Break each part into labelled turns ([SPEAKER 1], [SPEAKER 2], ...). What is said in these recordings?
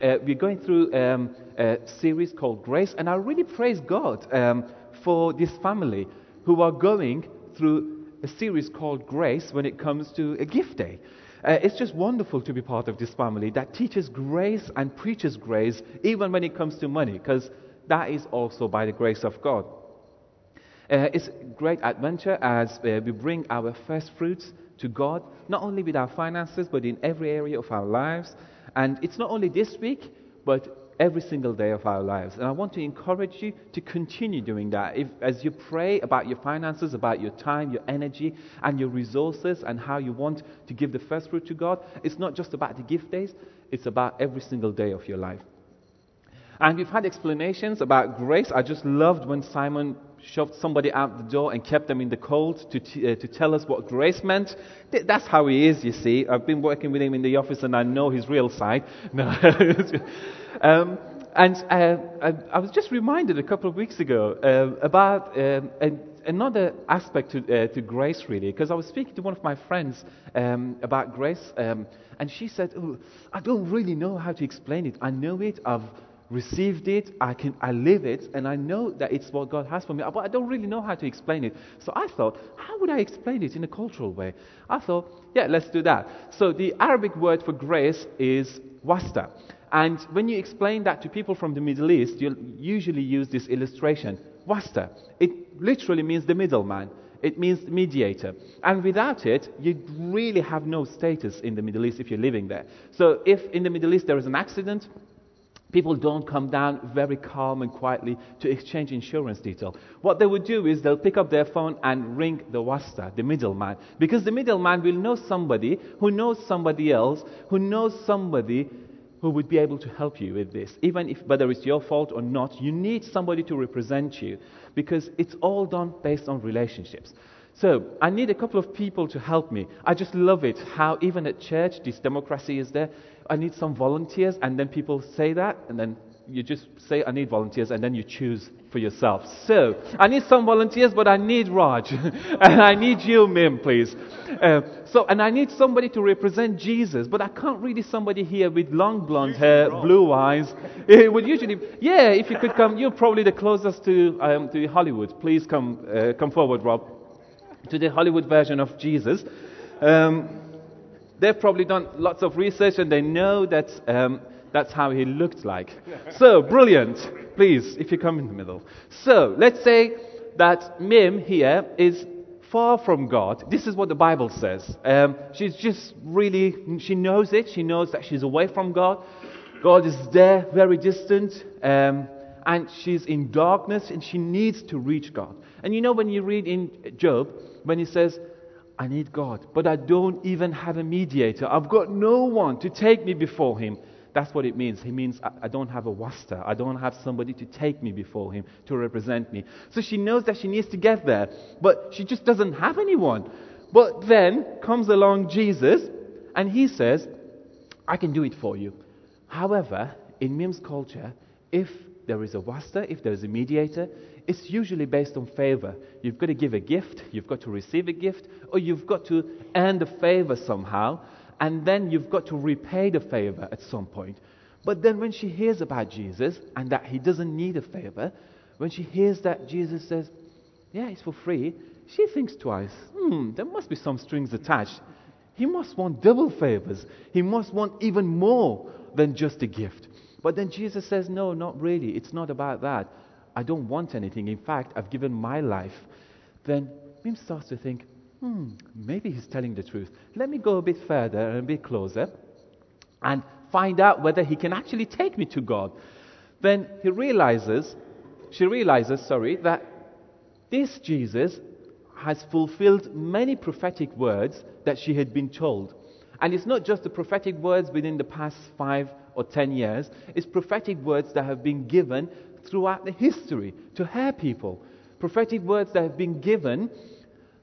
[SPEAKER 1] Uh, we're going through um, a series called Grace, and I really praise God um, for this family who are going through a series called Grace when it comes to a gift day. Uh, it's just wonderful to be part of this family that teaches grace and preaches grace even when it comes to money, because that is also by the grace of God. Uh, it's a great adventure as uh, we bring our first fruits to God, not only with our finances, but in every area of our lives. And it's not only this week, but every single day of our lives. And I want to encourage you to continue doing that. If, as you pray about your finances, about your time, your energy, and your resources, and how you want to give the first fruit to God, it's not just about the gift days, it's about every single day of your life. And we've had explanations about grace. I just loved when Simon shoved somebody out the door and kept them in the cold to, t- uh, to tell us what grace meant. Th- that's how he is, you see. I've been working with him in the office and I know his real side. No. um, and uh, I, I, was just reminded a couple of weeks ago uh, about um, another aspect to, uh, to grace, really, because I was speaking to one of my friends um, about grace, um, and she said, oh, I don't really know how to explain it. I know it, I've received it, I, can, I live it, and I know that it's what God has for me, but I don't really know how to explain it. So I thought, how would I explain it in a cultural way? I thought, yeah, let's do that. So the Arabic word for grace is wasta. And when you explain that to people from the Middle East, you'll usually use this illustration. Wasta. It literally means the middleman. It means mediator. And without it, you really have no status in the Middle East if you're living there. So if in the Middle East there is an accident, People don't come down very calm and quietly to exchange insurance detail. What they would do is they'll pick up their phone and ring the wasta, the middleman, because the middleman will know somebody who knows somebody else who knows somebody who would be able to help you with this. Even if whether it's your fault or not, you need somebody to represent you because it's all done based on relationships. So I need a couple of people to help me. I just love it how even at church this democracy is there. I need some volunteers, and then people say that, and then you just say, I need volunteers, and then you choose for yourself. So, I need some volunteers, but I need Raj. and I need you, Mim, please. Uh, so, and I need somebody to represent Jesus, but I can't really somebody here with long blonde hair, blue eyes. It would usually, yeah, if you could come, you're probably the closest to, um, to Hollywood. Please come, uh, come forward, Rob to the Hollywood version of Jesus. Um, they've probably done lots of research and they know that um, that's how he looked like. So, brilliant. Please, if you come in the middle. So, let's say that Mim here is far from God. This is what the Bible says. Um, she's just really, she knows it. She knows that she's away from God. God is there, very distant. Um, and she's in darkness and she needs to reach God. And you know, when you read in Job, when he says, I need God, but I don't even have a mediator. I've got no one to take me before him. That's what it means. He means I, don't have a wasta. I don't have somebody to take me before him, to represent me. So she knows that she needs to get there, but she just doesn't have anyone. But then comes along Jesus, and he says, I can do it for you. However, in Mim's culture, if there is a wasta, if there is a mediator, it's usually based on favor. You've got to give a gift, you've got to receive a gift, or you've got to earn the favor somehow, and then you've got to repay the favor at some point. But then when she hears about Jesus and that he doesn't need a favor, when she hears that Jesus says, Yeah, it's for free, she thinks twice, Hmm, there must be some strings attached. He must want double favors. He must want even more than just a gift. But then Jesus says, No, not really. It's not about that. I don't want anything. In fact, I've given my life. Then Mim starts to think, hmm, maybe he's telling the truth. Let me go a bit further and a bit closer and find out whether he can actually take me to God. Then he realizes, she realizes, sorry, that this Jesus has fulfilled many prophetic words that she had been told. And it's not just the prophetic words within the past five or ten years, it's prophetic words that have been given throughout the history to her people. Prophetic words that have been given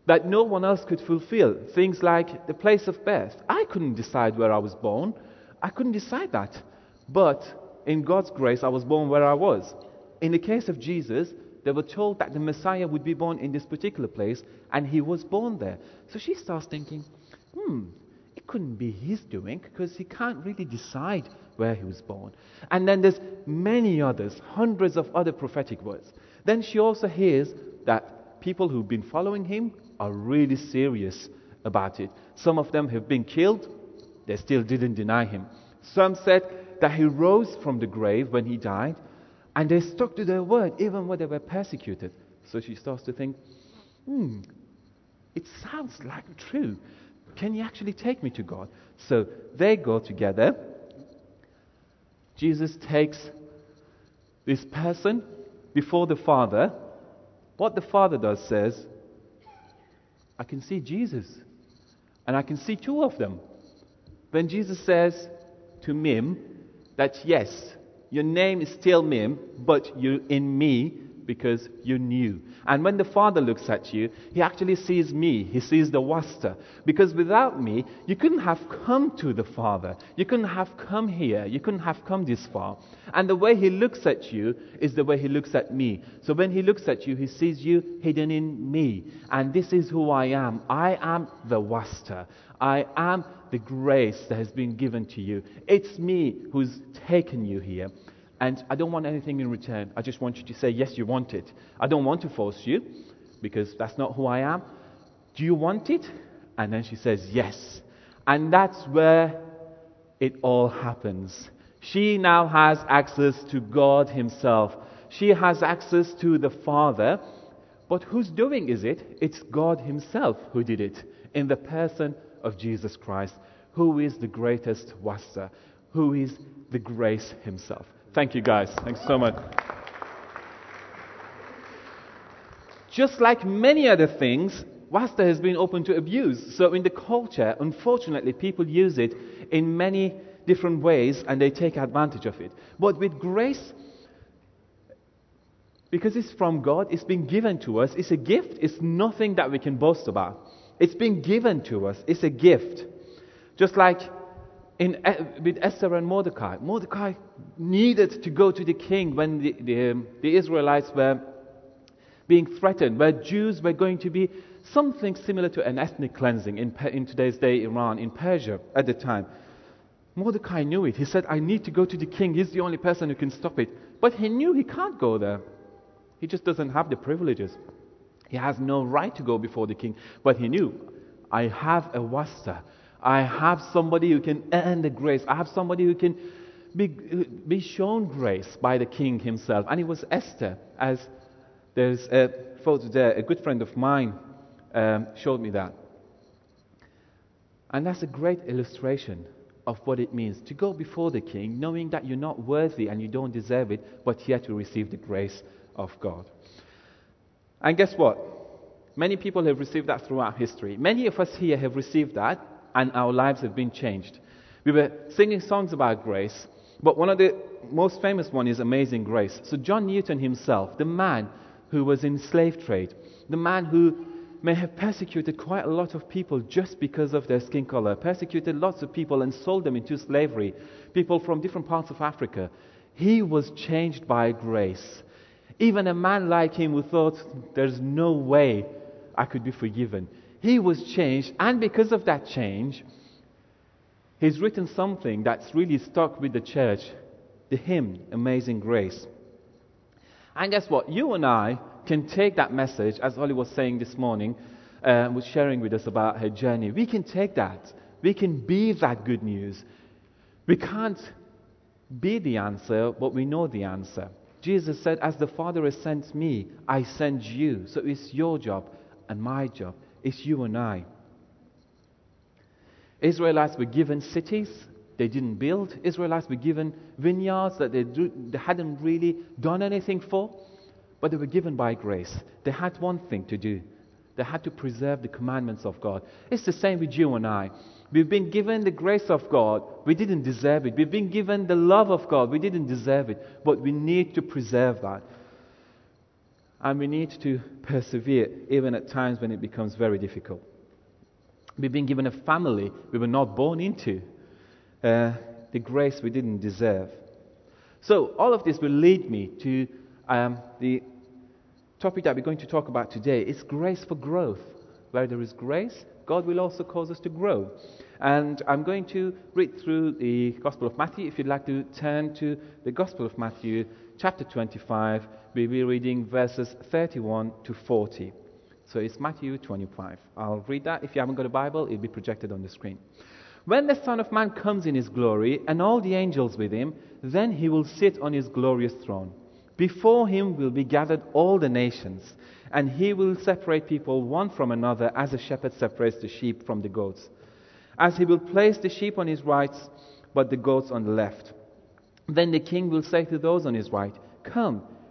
[SPEAKER 1] that no one else could fulfill. Things like the place of birth. I couldn't decide where I was born, I couldn't decide that. But in God's grace, I was born where I was. In the case of Jesus, they were told that the Messiah would be born in this particular place, and he was born there. So she starts thinking, hmm, it couldn't be his doing because he can't really decide where he was born. And then there's many others, hundreds of other prophetic words. Then she also hears that people who've been following him are really serious about it. Some of them have been killed, they still didn't deny him. Some said that he rose from the grave when he died, and they stuck to their word even when they were persecuted. So she starts to think, hmm, it sounds like true. Can you actually take me to God? So they go together. Jesus takes this person before the Father. What the Father does says, I can see Jesus. And I can see two of them. When Jesus says to Mim that, yes, your name is still Mim, but you're in me because you knew. And when the Father looks at you, He actually sees me. He sees the Wasta. Because without me, you couldn't have come to the Father. You couldn't have come here. You couldn't have come this far. And the way He looks at you is the way He looks at me. So when He looks at you, He sees you hidden in me. And this is who I am. I am the Wasta. I am the grace that has been given to you. It's me who's taken you here. And I don't want anything in return. I just want you to say, yes, you want it. I don't want to force you because that's not who I am. Do you want it? And then she says, yes. And that's where it all happens. She now has access to God Himself. She has access to the Father. But who's doing is it? It's God Himself who did it in the person of Jesus Christ, who is the greatest Wasta, who is the grace Himself. Thank you, guys. Thanks so much. Just like many other things, Wasta has been open to abuse. So, in the culture, unfortunately, people use it in many different ways and they take advantage of it. But with grace, because it's from God, it's been given to us, it's a gift, it's nothing that we can boast about. It's been given to us, it's a gift. Just like in, with Esther and Mordecai. Mordecai needed to go to the king when the, the, um, the Israelites were being threatened, where Jews were going to be something similar to an ethnic cleansing in, in today's day Iran, in Persia at the time. Mordecai knew it. He said, I need to go to the king. He's the only person who can stop it. But he knew he can't go there. He just doesn't have the privileges. He has no right to go before the king. But he knew, I have a wasta. I have somebody who can earn the grace. I have somebody who can be, be shown grace by the king himself. And it was Esther, as there's a photo there. A good friend of mine um, showed me that. And that's a great illustration of what it means to go before the king, knowing that you're not worthy and you don't deserve it, but yet you receive the grace of God. And guess what? Many people have received that throughout history. Many of us here have received that and our lives have been changed. We were singing songs about grace, but one of the most famous one is Amazing Grace. So John Newton himself, the man who was in slave trade, the man who may have persecuted quite a lot of people just because of their skin color, persecuted lots of people and sold them into slavery, people from different parts of Africa. He was changed by grace. Even a man like him who thought, there's no way I could be forgiven. He was changed, and because of that change, he's written something that's really stuck with the church the hymn, Amazing Grace. And guess what? You and I can take that message, as Holly was saying this morning, uh, was sharing with us about her journey. We can take that. We can be that good news. We can't be the answer, but we know the answer. Jesus said, As the Father has sent me, I send you. So it's your job and my job it's you and I. Israelites were given cities they didn't build. Israelites were given vineyards that they, do, they hadn't really done anything for, but they were given by grace. They had one thing to do they had to preserve the commandments of God. It's the same with you and I. We've been given the grace of God. We didn't deserve it. We've been given the love of God. We didn't deserve it. But we need to preserve that. And we need to persevere even at times when it becomes very difficult. We've been given a family we were not born into, uh, the grace we didn't deserve. So, all of this will lead me to um, the topic that we're going to talk about today. It's grace for growth. Where there is grace, God will also cause us to grow. And I'm going to read through the Gospel of Matthew. If you'd like to turn to the Gospel of Matthew, chapter 25, we'll be reading verses 31 to 40. So it's Matthew 25. I'll read that. If you haven't got a Bible, it'll be projected on the screen. When the Son of Man comes in his glory and all the angels with him, then he will sit on his glorious throne. Before him will be gathered all the nations, and he will separate people one from another as a shepherd separates the sheep from the goats. As he will place the sheep on his right, but the goats on the left. Then the king will say to those on his right, Come,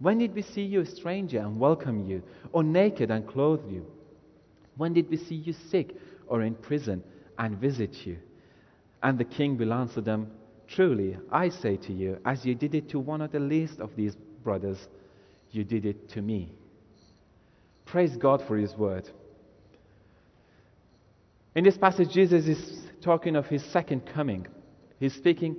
[SPEAKER 1] When did we see you a stranger and welcome you, or naked and clothe you? When did we see you sick or in prison and visit you? And the king will answer them, Truly, I say to you, as you did it to one of the least of these brothers, you did it to me. Praise God for his word. In this passage, Jesus is talking of his second coming. He's speaking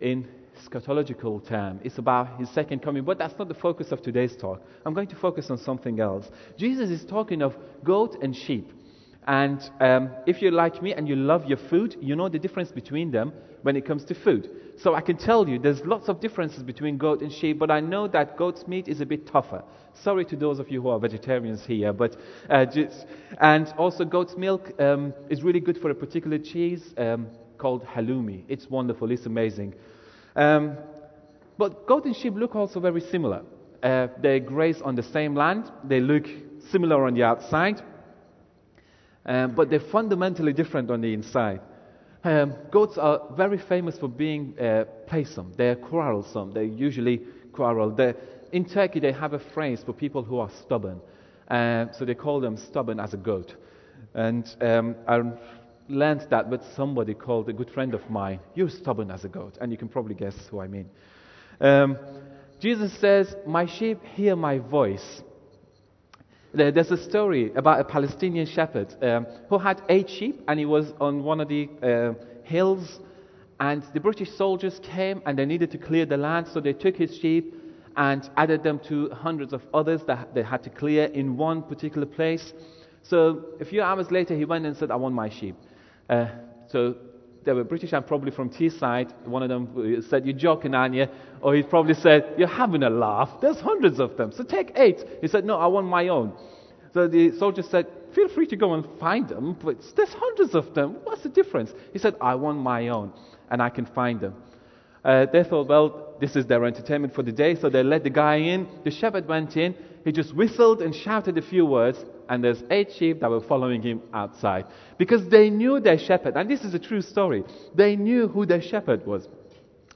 [SPEAKER 1] in eschatological term. It's about his second coming, but that's not the focus of today's talk. I'm going to focus on something else. Jesus is talking of goat and sheep. And um, if you're like me and you love your food, you know the difference between them when it comes to food. So I can tell you there's lots of differences between goat and sheep, but I know that goat's meat is a bit tougher. Sorry to those of you who are vegetarians here, but uh, just, and also goat's milk um, is really good for a particular cheese um, called halloumi. It's wonderful, it's amazing. Um, but goat and sheep look also very similar. Uh, they graze on the same land, they look similar on the outside, um, but they're fundamentally different on the inside. Um, goats are very famous for being uh, playsome. They're quarrelsome. They usually quarrel. They're, in Turkey, they have a phrase for people who are stubborn. Uh, so they call them stubborn as a goat. And um, I learned that with somebody called a good friend of mine. You're stubborn as a goat. And you can probably guess who I mean. Um, Jesus says, My sheep hear my voice. There's a story about a Palestinian shepherd um, who had eight sheep, and he was on one of the uh, hills. And the British soldiers came and they needed to clear the land, so they took his sheep and added them to hundreds of others that they had to clear in one particular place. So a few hours later, he went and said, I want my sheep. Uh, so they were British and probably from Teesside. One of them said, You're joking, aren't you? Or he probably said, You're having a laugh. There's hundreds of them. So take eight. He said, No, I want my own. So the soldier said, Feel free to go and find them, but there's hundreds of them. What's the difference? He said, I want my own, and I can find them. Uh, they thought, well, this is their entertainment for the day, so they let the guy in. The shepherd went in. He just whistled and shouted a few words, and there's eight sheep that were following him outside because they knew their shepherd. And this is a true story. They knew who their shepherd was.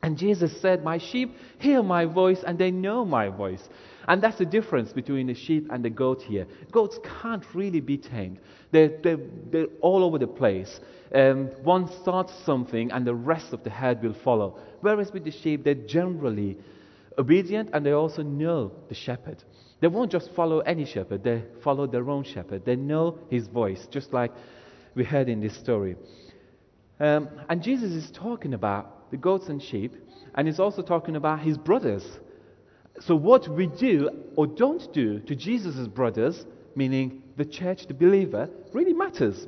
[SPEAKER 1] And Jesus said, My sheep hear my voice and they know my voice. And that's the difference between the sheep and the goat here. Goats can't really be tamed, they're, they're, they're all over the place. Um, one starts something and the rest of the herd will follow. Whereas with the sheep, they're generally obedient and they also know the shepherd. They won't just follow any shepherd, they follow their own shepherd. They know his voice, just like we heard in this story. Um, and Jesus is talking about the goats and sheep, and he's also talking about his brothers. So, what we do or don't do to Jesus' brothers, meaning the church, the believer, really matters.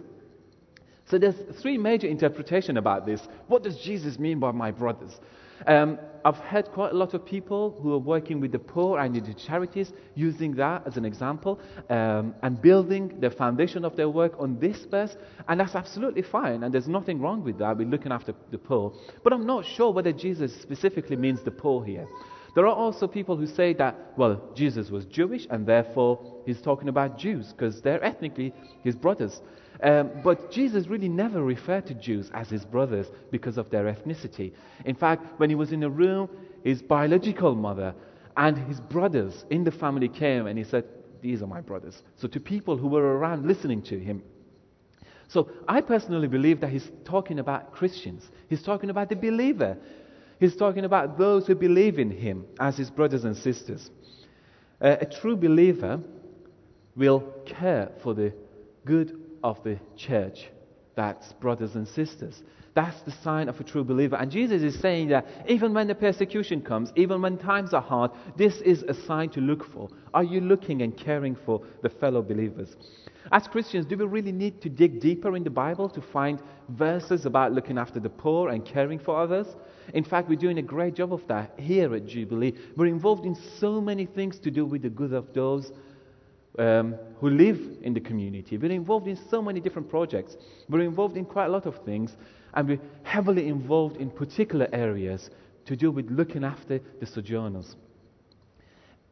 [SPEAKER 1] So, there's three major interpretations about this. What does Jesus mean by my brothers? Um, I've heard quite a lot of people who are working with the poor and the charities using that as an example um, and building the foundation of their work on this verse, and that's absolutely fine, and there's nothing wrong with that. We're looking after the poor. But I'm not sure whether Jesus specifically means the poor here. There are also people who say that, well, Jesus was Jewish and therefore he's talking about Jews because they're ethnically his brothers. Um, but Jesus really never referred to Jews as his brothers because of their ethnicity. In fact, when he was in a room, his biological mother and his brothers in the family came and he said, These are my brothers. So to people who were around listening to him. So I personally believe that he's talking about Christians. He's talking about the believer. He's talking about those who believe in him as his brothers and sisters. Uh, a true believer will care for the good of the church. That's brothers and sisters. That's the sign of a true believer. And Jesus is saying that even when the persecution comes, even when times are hard, this is a sign to look for. Are you looking and caring for the fellow believers? As Christians, do we really need to dig deeper in the Bible to find verses about looking after the poor and caring for others? In fact, we're doing a great job of that here at Jubilee. We're involved in so many things to do with the good of those um, who live in the community. We're involved in so many different projects. We're involved in quite a lot of things, and we're heavily involved in particular areas to do with looking after the sojourners.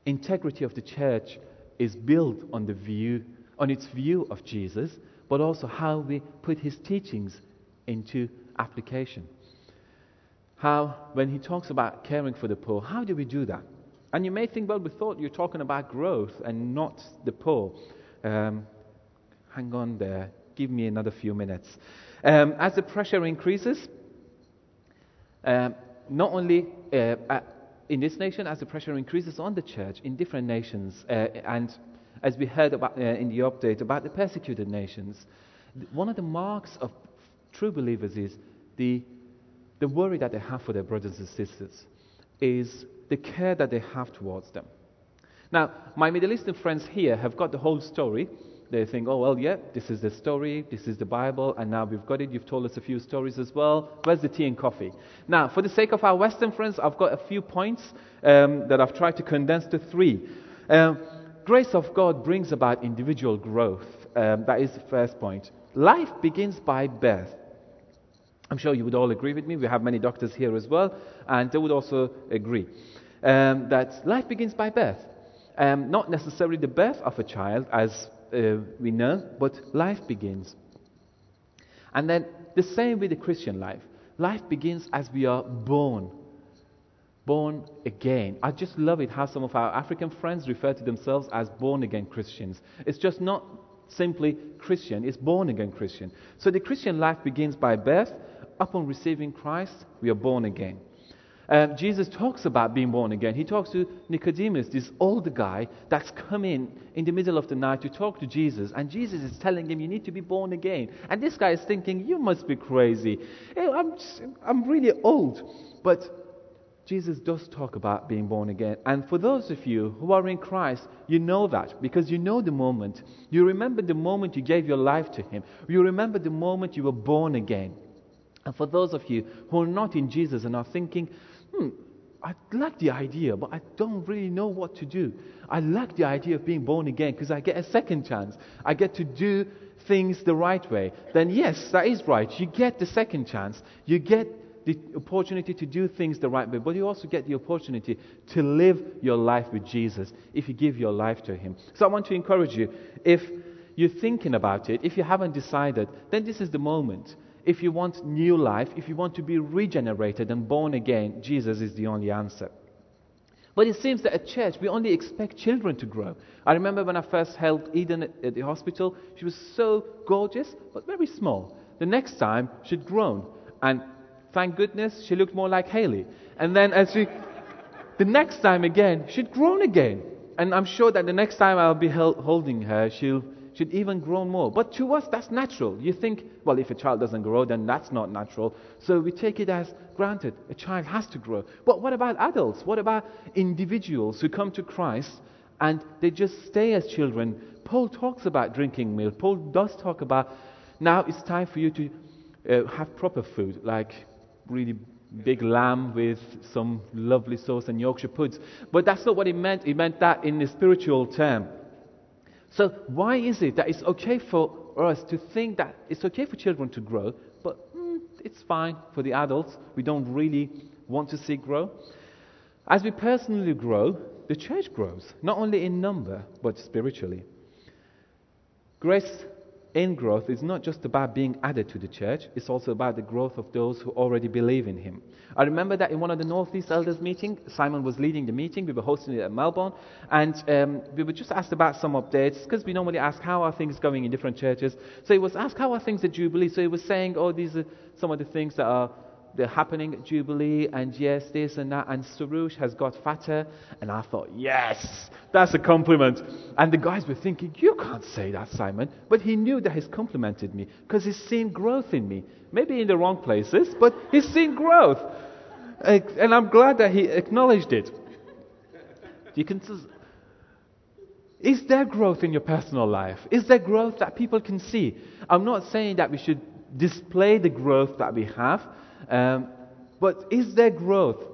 [SPEAKER 1] Integrity of the church is built on the view, on its view of Jesus, but also how we put his teachings into application. How, when he talks about caring for the poor, how do we do that? And you may think, well, we thought you're talking about growth and not the poor. Um, hang on there. Give me another few minutes. Um, as the pressure increases, um, not only uh, in this nation, as the pressure increases on the church in different nations, uh, and as we heard about uh, in the update about the persecuted nations, one of the marks of true believers is the, the worry that they have for their brothers and sisters, is the care that they have towards them. Now, my Middle Eastern friends here have got the whole story. They think, oh, well, yeah, this is the story, this is the Bible, and now we've got it. You've told us a few stories as well. Where's the tea and coffee? Now, for the sake of our Western friends, I've got a few points um, that I've tried to condense to three. Um, grace of God brings about individual growth. Um, that is the first point. Life begins by birth. I'm sure you would all agree with me. We have many doctors here as well, and they would also agree um, that life begins by birth. Um, not necessarily the birth of a child, as uh, we know, but life begins. And then the same with the Christian life. Life begins as we are born. Born again. I just love it how some of our African friends refer to themselves as born again Christians. It's just not simply Christian, it's born again Christian. So the Christian life begins by birth. Upon receiving Christ, we are born again. Um, Jesus talks about being born again. He talks to Nicodemus, this old guy that's come in in the middle of the night to talk to Jesus. And Jesus is telling him, You need to be born again. And this guy is thinking, You must be crazy. I'm, just, I'm really old. But Jesus does talk about being born again. And for those of you who are in Christ, you know that because you know the moment. You remember the moment you gave your life to Him. You remember the moment you were born again. And for those of you who are not in Jesus and are thinking, hmm, I like the idea, but I don't really know what to do. I like the idea of being born again because I get a second chance. I get to do things the right way. Then, yes, that is right. You get the second chance. You get the opportunity to do things the right way, but you also get the opportunity to live your life with Jesus if you give your life to Him. So I want to encourage you if you're thinking about it, if you haven't decided, then this is the moment if you want new life, if you want to be regenerated and born again, Jesus is the only answer. But it seems that at church, we only expect children to grow. I remember when I first held Eden at the hospital, she was so gorgeous, but very small. The next time, she'd grown. And thank goodness, she looked more like Haley. And then as she, the next time again, she'd grown again. And I'm sure that the next time I'll be held, holding her, she'll should even grow more. But to us, that's natural. You think, well, if a child doesn't grow, then that's not natural. So we take it as granted. A child has to grow. But what about adults? What about individuals who come to Christ and they just stay as children? Paul talks about drinking milk. Paul does talk about now it's time for you to uh, have proper food, like really big lamb with some lovely sauce and Yorkshire puds. But that's not what he meant. He meant that in the spiritual term. So, why is it that it's okay for us to think that it's okay for children to grow, but mm, it's fine for the adults? We don't really want to see grow. As we personally grow, the church grows, not only in number, but spiritually. Grace in growth is not just about being added to the church, it's also about the growth of those who already believe in Him. I remember that in one of the Northeast Elders meeting, Simon was leading the meeting. We were hosting it at Melbourne, and um, we were just asked about some updates because we normally ask how are things going in different churches. So he was asked how are things at Jubilee. So he was saying, oh, these are some of the things that are they're happening at Jubilee, and yes, this and that, and Sarush has got fatter. And I thought, yes, that's a compliment. And the guys were thinking, you can't say that, Simon. But he knew that he's complimented me because he's seen growth in me. Maybe in the wrong places, but he's seen growth. And I'm glad that he acknowledged it. You can. Is there growth in your personal life? Is there growth that people can see? I'm not saying that we should display the growth that we have, um, but is there growth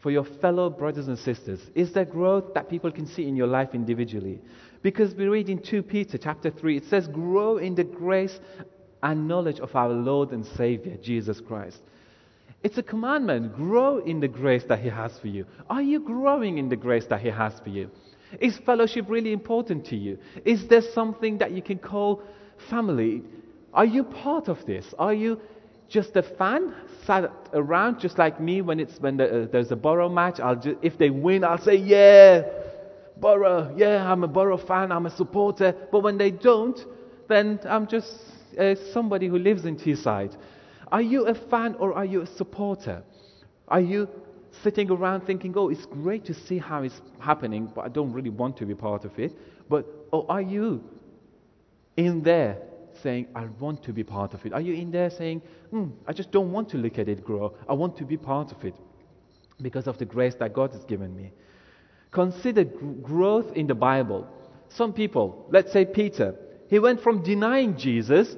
[SPEAKER 1] for your fellow brothers and sisters? Is there growth that people can see in your life individually? Because we read in 2 Peter chapter 3, it says, Grow in the grace and knowledge of our Lord and Savior, Jesus Christ. It's a commandment. Grow in the grace that He has for you. Are you growing in the grace that He has for you? Is fellowship really important to you? Is there something that you can call family? Are you part of this? Are you just a fan sat around just like me when it's when the, uh, there's a Borough match. I'll just, if they win, I'll say yeah, Borough, yeah, I'm a Borough fan, I'm a supporter. But when they don't, then I'm just uh, somebody who lives in Teesside. Are you a fan or are you a supporter? Are you sitting around thinking, oh, it's great to see how it's happening, but I don't really want to be part of it? But or are you in there saying, I want to be part of it? Are you in there saying, hmm, I just don't want to look at it grow. I want to be part of it because of the grace that God has given me? Consider growth in the Bible. Some people, let's say Peter, he went from denying Jesus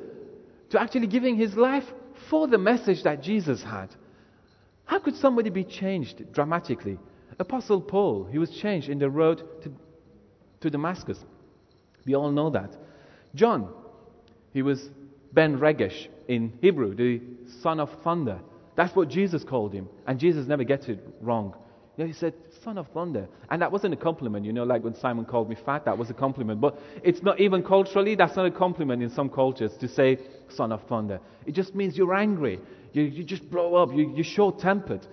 [SPEAKER 1] to actually giving his life for the message that Jesus had. How could somebody be changed dramatically? Apostle Paul, he was changed in the road to, to Damascus. We all know that. John, he was Ben Regesh in Hebrew, the son of thunder. That's what Jesus called him. And Jesus never gets it wrong. You know, he said, son of thunder. And that wasn't a compliment, you know, like when Simon called me fat, that was a compliment. But it's not even culturally, that's not a compliment in some cultures to say son of thunder. It just means you're angry. You, you just blow up. You, you're short tempered.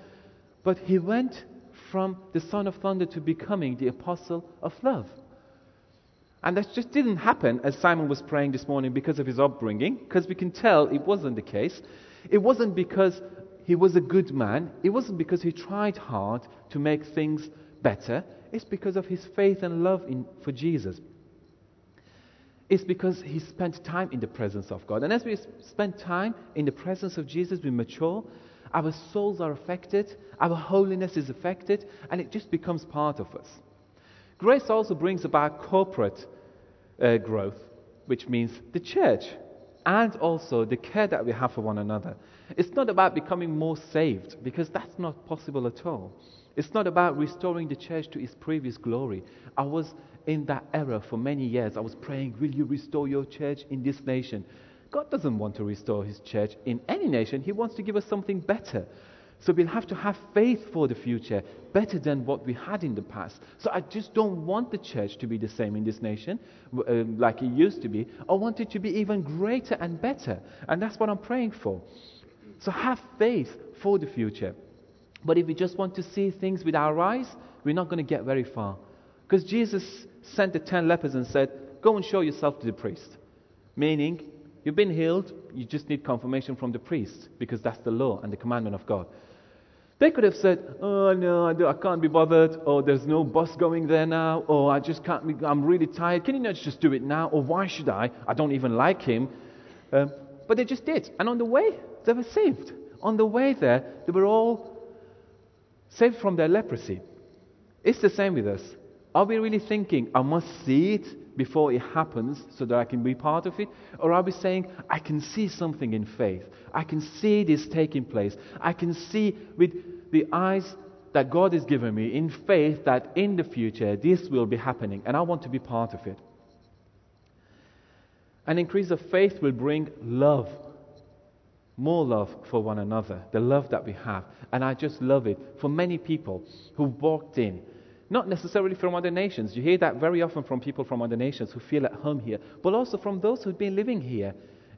[SPEAKER 1] But he went from the son of thunder to becoming the apostle of love. And that just didn't happen as Simon was praying this morning because of his upbringing, because we can tell it wasn't the case. It wasn't because he was a good man. It wasn't because he tried hard to make things better. It's because of his faith and love in, for Jesus. It's because he spent time in the presence of God. And as we spend time in the presence of Jesus, we mature. Our souls are affected. Our holiness is affected. And it just becomes part of us. Grace also brings about corporate uh, growth, which means the church, and also the care that we have for one another. It's not about becoming more saved, because that's not possible at all. It's not about restoring the church to its previous glory. I was in that era for many years. I was praying, Will you restore your church in this nation? God doesn't want to restore his church in any nation. He wants to give us something better. So we'll have to have faith for the future, better than what we had in the past. So I just don't want the church to be the same in this nation uh, like it used to be. I want it to be even greater and better. And that's what I'm praying for. So have faith for the future. But if we just want to see things with our eyes, we're not going to get very far. Because Jesus sent the ten lepers and said, Go and show yourself to the priest. Meaning, you've been healed, you just need confirmation from the priest, because that's the law and the commandment of God. They could have said, Oh, no, I can't be bothered, or there's no bus going there now, or I just can't, be, I'm really tired. Can you not just do it now? Or why should I? I don't even like him. Um, but they just did. And on the way, they were saved. On the way there, they were all saved from their leprosy. It's the same with us. Are we really thinking, I must see it before it happens so that I can be part of it? Or are we saying, I can see something in faith? I can see this taking place. I can see with the eyes that God has given me in faith that in the future this will be happening, and I want to be part of it. An increase of faith will bring love, more love for one another, the love that we have. And I just love it for many people who walked in Not necessarily from other nations. You hear that very often from people from other nations who feel at home here, but also from those who've been living here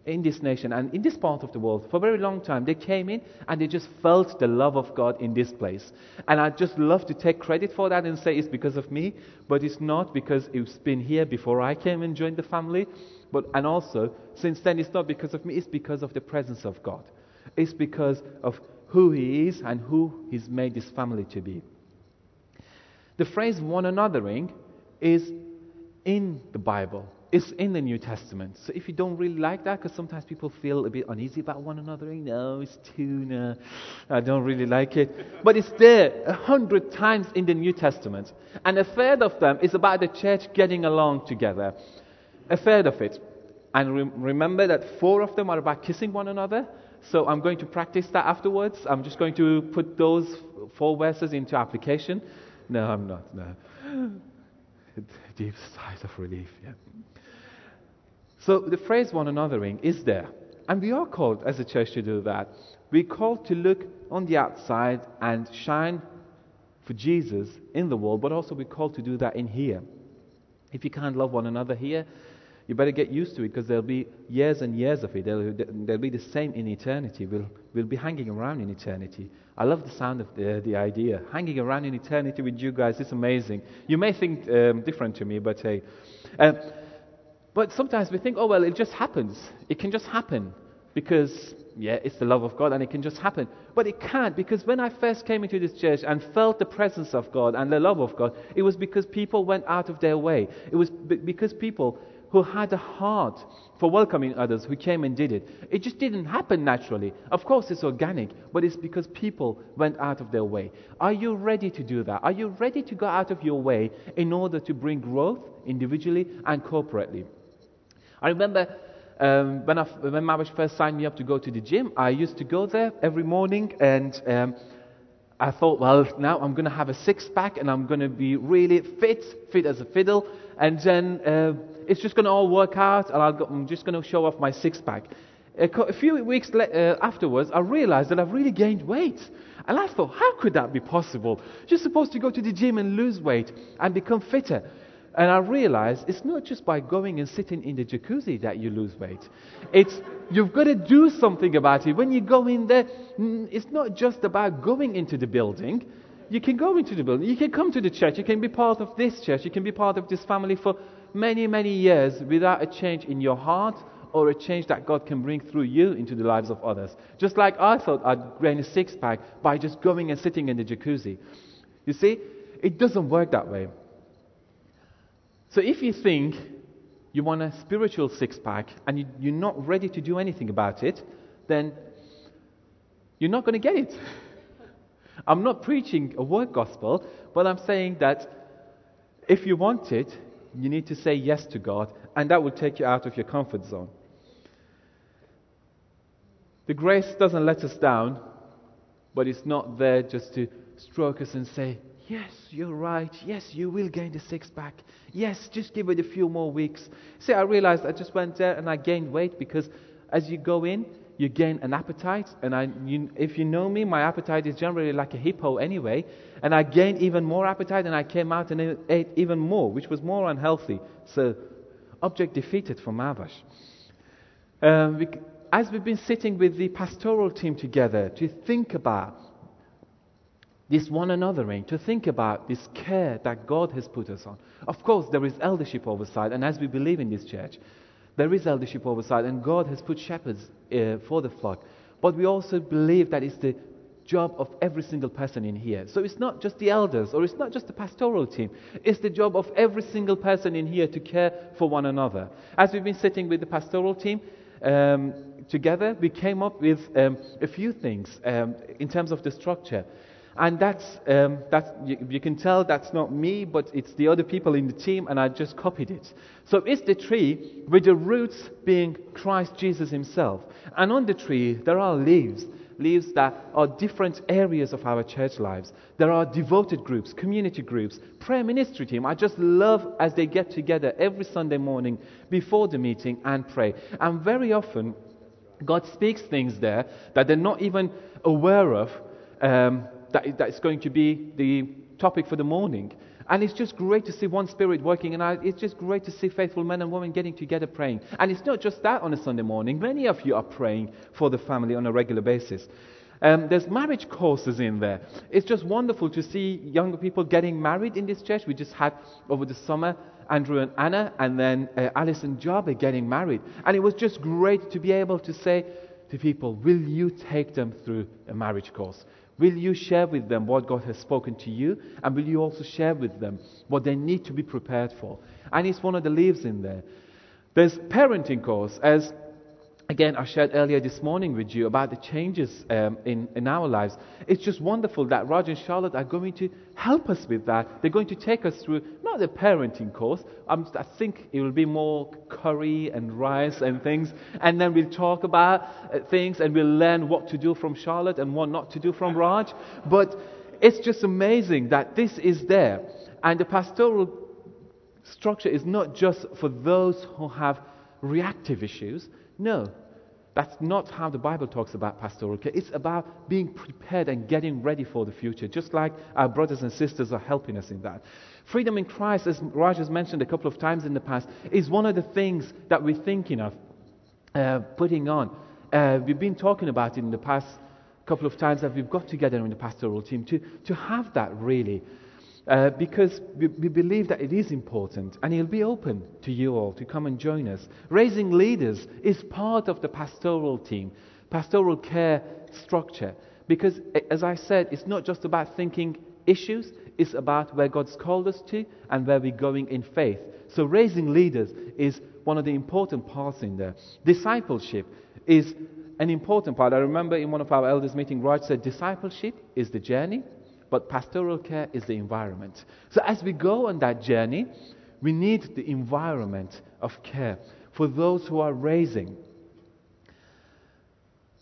[SPEAKER 1] in this nation and in this part of the world for a very long time. They came in and they just felt the love of God in this place. And I just love to take credit for that and say it's because of me, but it's not because it's been here before I came and joined the family. But and also since then it's not because of me, it's because of the presence of God. It's because of who He is and who He's made this family to be. The phrase one anothering is in the Bible. It's in the New Testament. So if you don't really like that, because sometimes people feel a bit uneasy about one anothering, no, it's too, I don't really like it. But it's there a hundred times in the New Testament. And a third of them is about the church getting along together. A third of it. And re- remember that four of them are about kissing one another. So I'm going to practice that afterwards. I'm just going to put those four verses into application. No, I'm not. No. Deep sighs of relief. Yeah. So the phrase one anothering is there. And we are called as a church to do that. We're called to look on the outside and shine for Jesus in the world, but also we're called to do that in here. If you can't love one another here, you better get used to it because there'll be years and years of it. There'll, there'll, be the same in eternity. We'll, we'll be hanging around in eternity. I love the sound of the, the idea. Hanging around in eternity with you guys is amazing. You may think um, different to me, but hey. Uh, but sometimes we think, oh, well, it just happens. It can just happen because, yeah, it's the love of God and it can just happen. But it can't because when I first came into this church and felt the presence of God and the love of God, it was because people went out of their way. It was because people who had a heart for welcoming others who came and did it. It just didn't happen naturally. Of course, it's organic, but it's because people went out of their way. Are you ready to do that? Are you ready to go out of your way in order to bring growth individually and corporately? I remember um, when, I, when Mavish first signed me up to go to the gym, I used to go there every morning and um, I thought, well, now I'm going to have a six pack and I'm going to be really fit, fit as a fiddle, and then uh, it's just going to all work out and i am just going to show off my six pack. A, a few weeks le- uh, afterwards, I realized that I've really gained weight. And I thought, how could that be possible? You're supposed to go to the gym and lose weight and become fitter. And I realized it's not just by going and sitting in the jacuzzi that you lose weight. It's you've got to do something about it. When you go in there, it's not just about going into the building. You can go into the building. You can come to the church. You can be part of this church. You can be part of this family for many, many years without a change in your heart or a change that God can bring through you into the lives of others. Just like I thought I'd gain a six pack by just going and sitting in the jacuzzi. You see, it doesn't work that way. So if you think you want a spiritual six pack and you, are not ready to do anything about it, then you're not going to get it. I'm not preaching a word gospel, but I'm saying that if you want it, you need to say yes to God, and that will take you out of your comfort zone. The grace doesn't let us down, but it's not there just to stroke us and say, Yes, you're right. Yes, you will gain the six pack. Yes, just give it a few more weeks. See, I realized I just went there and I gained weight because as you go in, you gain an appetite. And I, you, if you know me, my appetite is generally like a hippo anyway. And I gained even more appetite and I came out and ate even more, which was more unhealthy. So, object defeated for Mavash. Um, as we've been sitting with the pastoral team together to think about this one anothering, to think about this care that God has put us on. Of course, there is eldership oversight, and as we believe in this church, there is eldership oversight, and God has put shepherds uh, for the flock. But we also believe that it's the job of every single person in here. So it's not just the elders or it's not just the pastoral team. It's the job of every single person in here to care for one another. As we've been sitting with the pastoral team um, together, we came up with um, a few things um, in terms of the structure. And that's, um, that's you, you, can tell that's not me, but it's the other people in the team, and I just copied it. So it's the tree with the roots being Christ Jesus Himself. And on the tree, there are leaves, leaves that are different areas of our church lives. There are devoted groups, community groups, prayer ministry team. I just love as they get together every Sunday morning before the meeting and pray. And very often, God speaks things there that they're not even aware of. Um, that, that's going to be the topic for the morning. And it's just great to see one spirit working, and I, it's just great to see faithful men and women getting together praying. And it's not just that on a Sunday morning. Many of you are praying for the family on a regular basis. Um, there's marriage courses in there. It's just wonderful to see younger people getting married in this church. We just had over the summer Andrew and Anna, and then uh, Alice and are getting married. And it was just great to be able to say to people, Will you take them through a marriage course? Will you share with them what God has spoken to you? And will you also share with them what they need to be prepared for? And it's one of the leaves in there. There's parenting course, as again, I shared earlier this morning with you about the changes um, in, in our lives. It's just wonderful that Roger and Charlotte are going to help us with that. They're going to take us through not the parenting course. Um, I think it will be more curry and rice and things. And then we'll talk about uh, things and we'll learn what to do from Charlotte and what not to do from Raj. But it's just amazing that this is there. And the pastoral structure is not just for those who have reactive issues no, that's not how the Bible talks about pastoral care. It's about being prepared and getting ready for the future, just like our brothers and sisters are helping us in that. Freedom in Christ, as Raj has mentioned a couple of times in the past, is one of the things that we're thinking of uh, putting on. Uh, we've been talking about it in the past couple of times that we've got together in the pastoral team to, to have that really. Uh, because we, we, believe that it is important and he'll be open to you all to come and join us. Raising leaders is part of the pastoral team, pastoral care structure. Because, as I said, it's not just about thinking issues, it's about where God's called us to and where we're going in faith. So, raising leaders is one of the important parts in there. Discipleship is an important part. I remember in one of our elders' meeting, Raj said, Discipleship is the journey, but pastoral care is the environment. So as we go on that journey, we need the environment of care for those who are raising.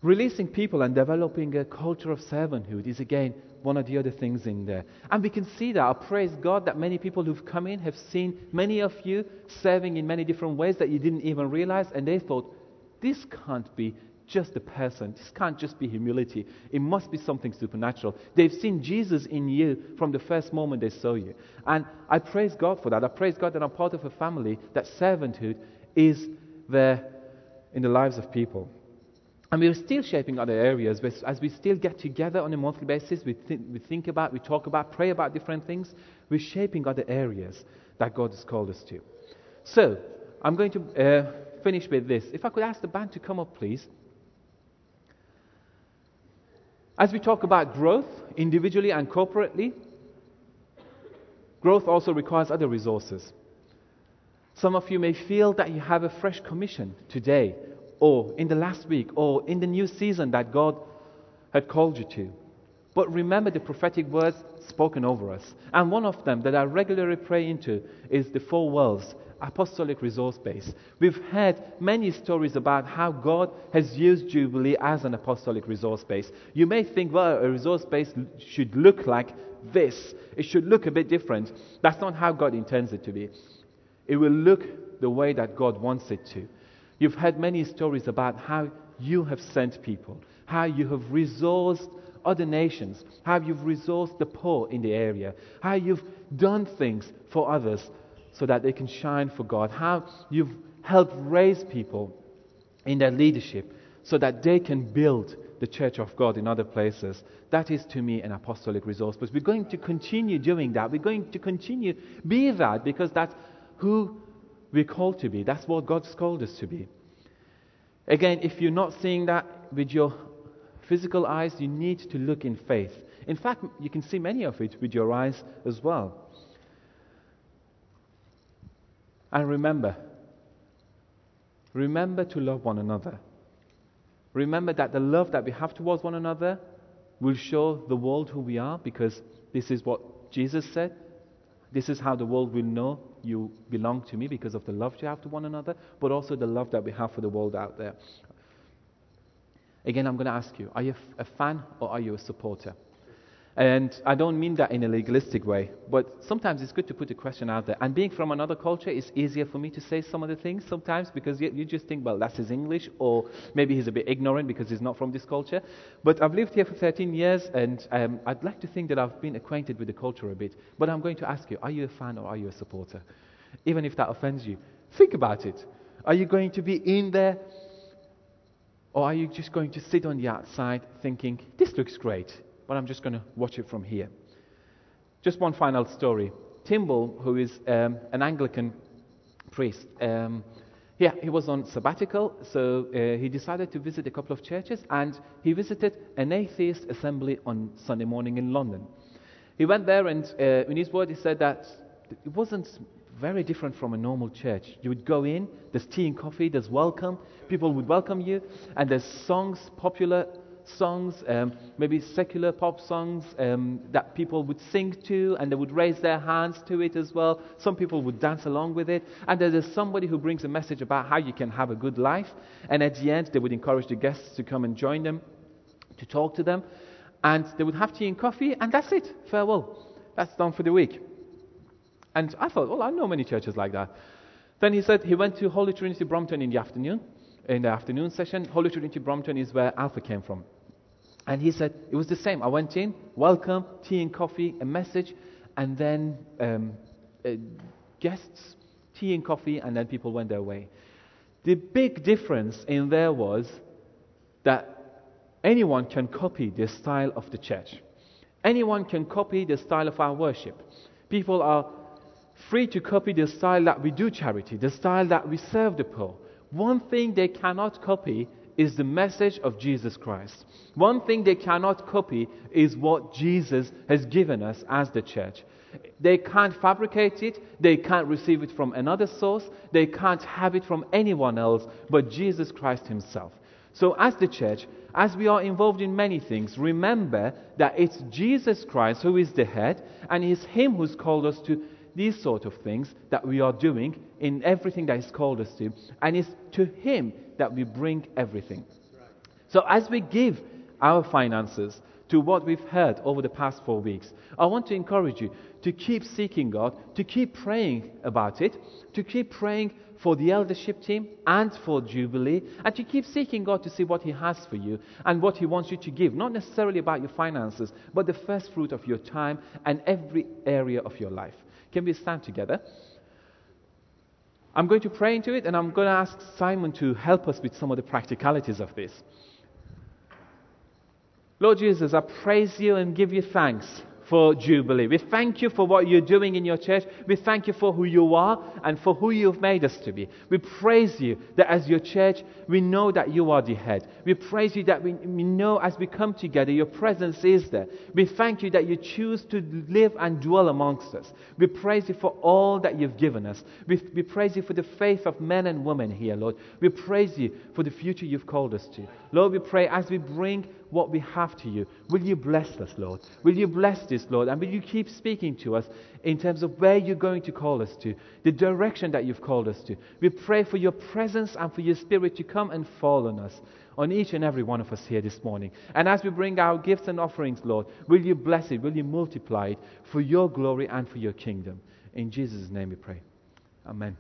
[SPEAKER 1] Releasing people and developing a culture of servanthood is again one of the other things in there. And we can see that. I praise God that many people who've come in have seen many of you serving in many different ways that you didn't even realize, and they thought, this can't be just a person. This can't just be humility. It must be something supernatural. They've seen Jesus in you from the first moment they saw you. And I praise God for that. I praise God that I'm part of a family that servanthood is there in the lives of people. And we're still shaping other areas as we still get together on a monthly basis. We, th- we think about, we talk about, pray about different things. We're shaping other areas that God has called us to. So, I'm going to uh, finish with this. If I could ask the band to come up, please. As we talk about growth, individually and corporately, growth also requires other resources. Some of you may feel that you have a fresh commission today, or in the last week, or in the new season that God had called you to. But remember the prophetic words spoken over us. And one of them that I regularly pray into is the four worlds apostolic resource base. We've heard many stories about how God has used Jubilee as an apostolic resource base. You may think, well, a resource base should look like this, it should look a bit different. That's not how God intends it to be. It will look the way that God wants it to. You've heard many stories about how you have sent people, how you have resourced other nations, how you've resourced the poor in the area, how you've done things for others so that they can shine for God, how you've helped raise people in their leadership so that they can build the church of God in other places. That is to me an apostolic resource. But we're going to continue doing that. We're going to continue be that because that's who we're called to be. That's what God's called us to be. Again, if you're not seeing that with your physical eyes, you need to look in faith. In fact, you can see many of it with your eyes as well. And remember, remember to love one another. Remember that the love that we have towards one another will show the world who we are because this is what Jesus said. This is how the world will know you belong to me because of the love you have to one another, but also the love that we have for the world out there. Again, I'm going to ask you are you a fan or are you a supporter? And I don't mean that in a legalistic way, but sometimes it's good to put a question out there. And being from another culture, it's easier for me to say some of the things sometimes because you, just think, well, that's his English, or maybe he's a bit ignorant because he's not from this culture. But I've lived here for 13 years, and um, I'd like to think that I've been acquainted with the culture a bit. But I'm going to ask you, are you a fan or are you a supporter? Even if that offends you, think about it. Are you going to be in there? Or are you just going to sit on the outside thinking, this looks great? But I'm just going to watch it from here. Just one final story. Timbal, who is um, an Anglican priest, um, yeah, he was on sabbatical, so uh, he decided to visit a couple of churches, and he visited an atheist assembly on Sunday morning in London. He went there, and uh, in his word, he said that it wasn't very different from a normal church. You would go in, there's tea and coffee, there's welcome, people would welcome you, and there's songs, popular songs, um, maybe secular pop songs um, that people would sing to and they would raise their hands to it as well. Some people would dance along with it. And there's somebody who brings a message about how you can have a good life. And at the end, they would encourage the guests to come and join them, to talk to them. And they would have tea and coffee, and that's it. Farewell. That's done for the week. And I thought, well, I know many churches like that. Then he said he went to Holy Trinity Brompton in the afternoon in the afternoon session. Holy Trinity Brompton is where Alpha came from. And he said, it was the same. I went in, welcome, tea and coffee, a message, and then um, uh, guests, tea and coffee, and then people went their way. The big difference in there was that anyone can copy the style of the church. Anyone can copy the style of our worship. People are free to copy the style that we do charity, the style that we serve the poor. One thing they cannot copy is the message of Jesus Christ. One thing they cannot copy is what Jesus has given us as the church. They can't fabricate it, they can't receive it from another source, they can't have it from anyone else but Jesus Christ Himself. So, as the church, as we are involved in many things, remember that it's Jesus Christ who is the head, and it's Him who's called us to these sort of things that we are doing in everything that He's called us to, and it's to Him that we bring everything. So, as we give our finances to what we've heard over the past four weeks, I want to encourage you to keep seeking God, to keep praying about it, to keep praying for the eldership team and for Jubilee, and to keep seeking God to see what He has for you and what He wants you to give. Not necessarily about your finances, but the first fruit of your time and every area of your life. Can we stand together? I'm going to pray into it and I'm going to ask Simon to help us with some of the practicalities of this. Lord Jesus, I praise you and give you thanks for Jubilee. We thank you for what you're doing in your church. We thank you for who you are and for who you've made us to be. We praise you that as your church, we know that you are the head. We praise you that we, we know as we come together, your presence is there. We thank you that you choose to live and dwell amongst us. We praise you for all that you've given us. We, we praise you for the faith of men and women here, Lord. We praise you for the future you've called us to. Lord, we pray as we bring what we have to you. Will you bless us, Lord? Will you bless this, Lord? And will you keep speaking to us in terms of where you're going to call us to, the direction that you've called us to? We pray for your presence and for your spirit to come and fall on us, on each and every one of us here this morning. And as we bring our gifts and offerings, Lord, will you bless it? Will you multiply it for your glory and for your kingdom? In Jesus' name we pray. Amen.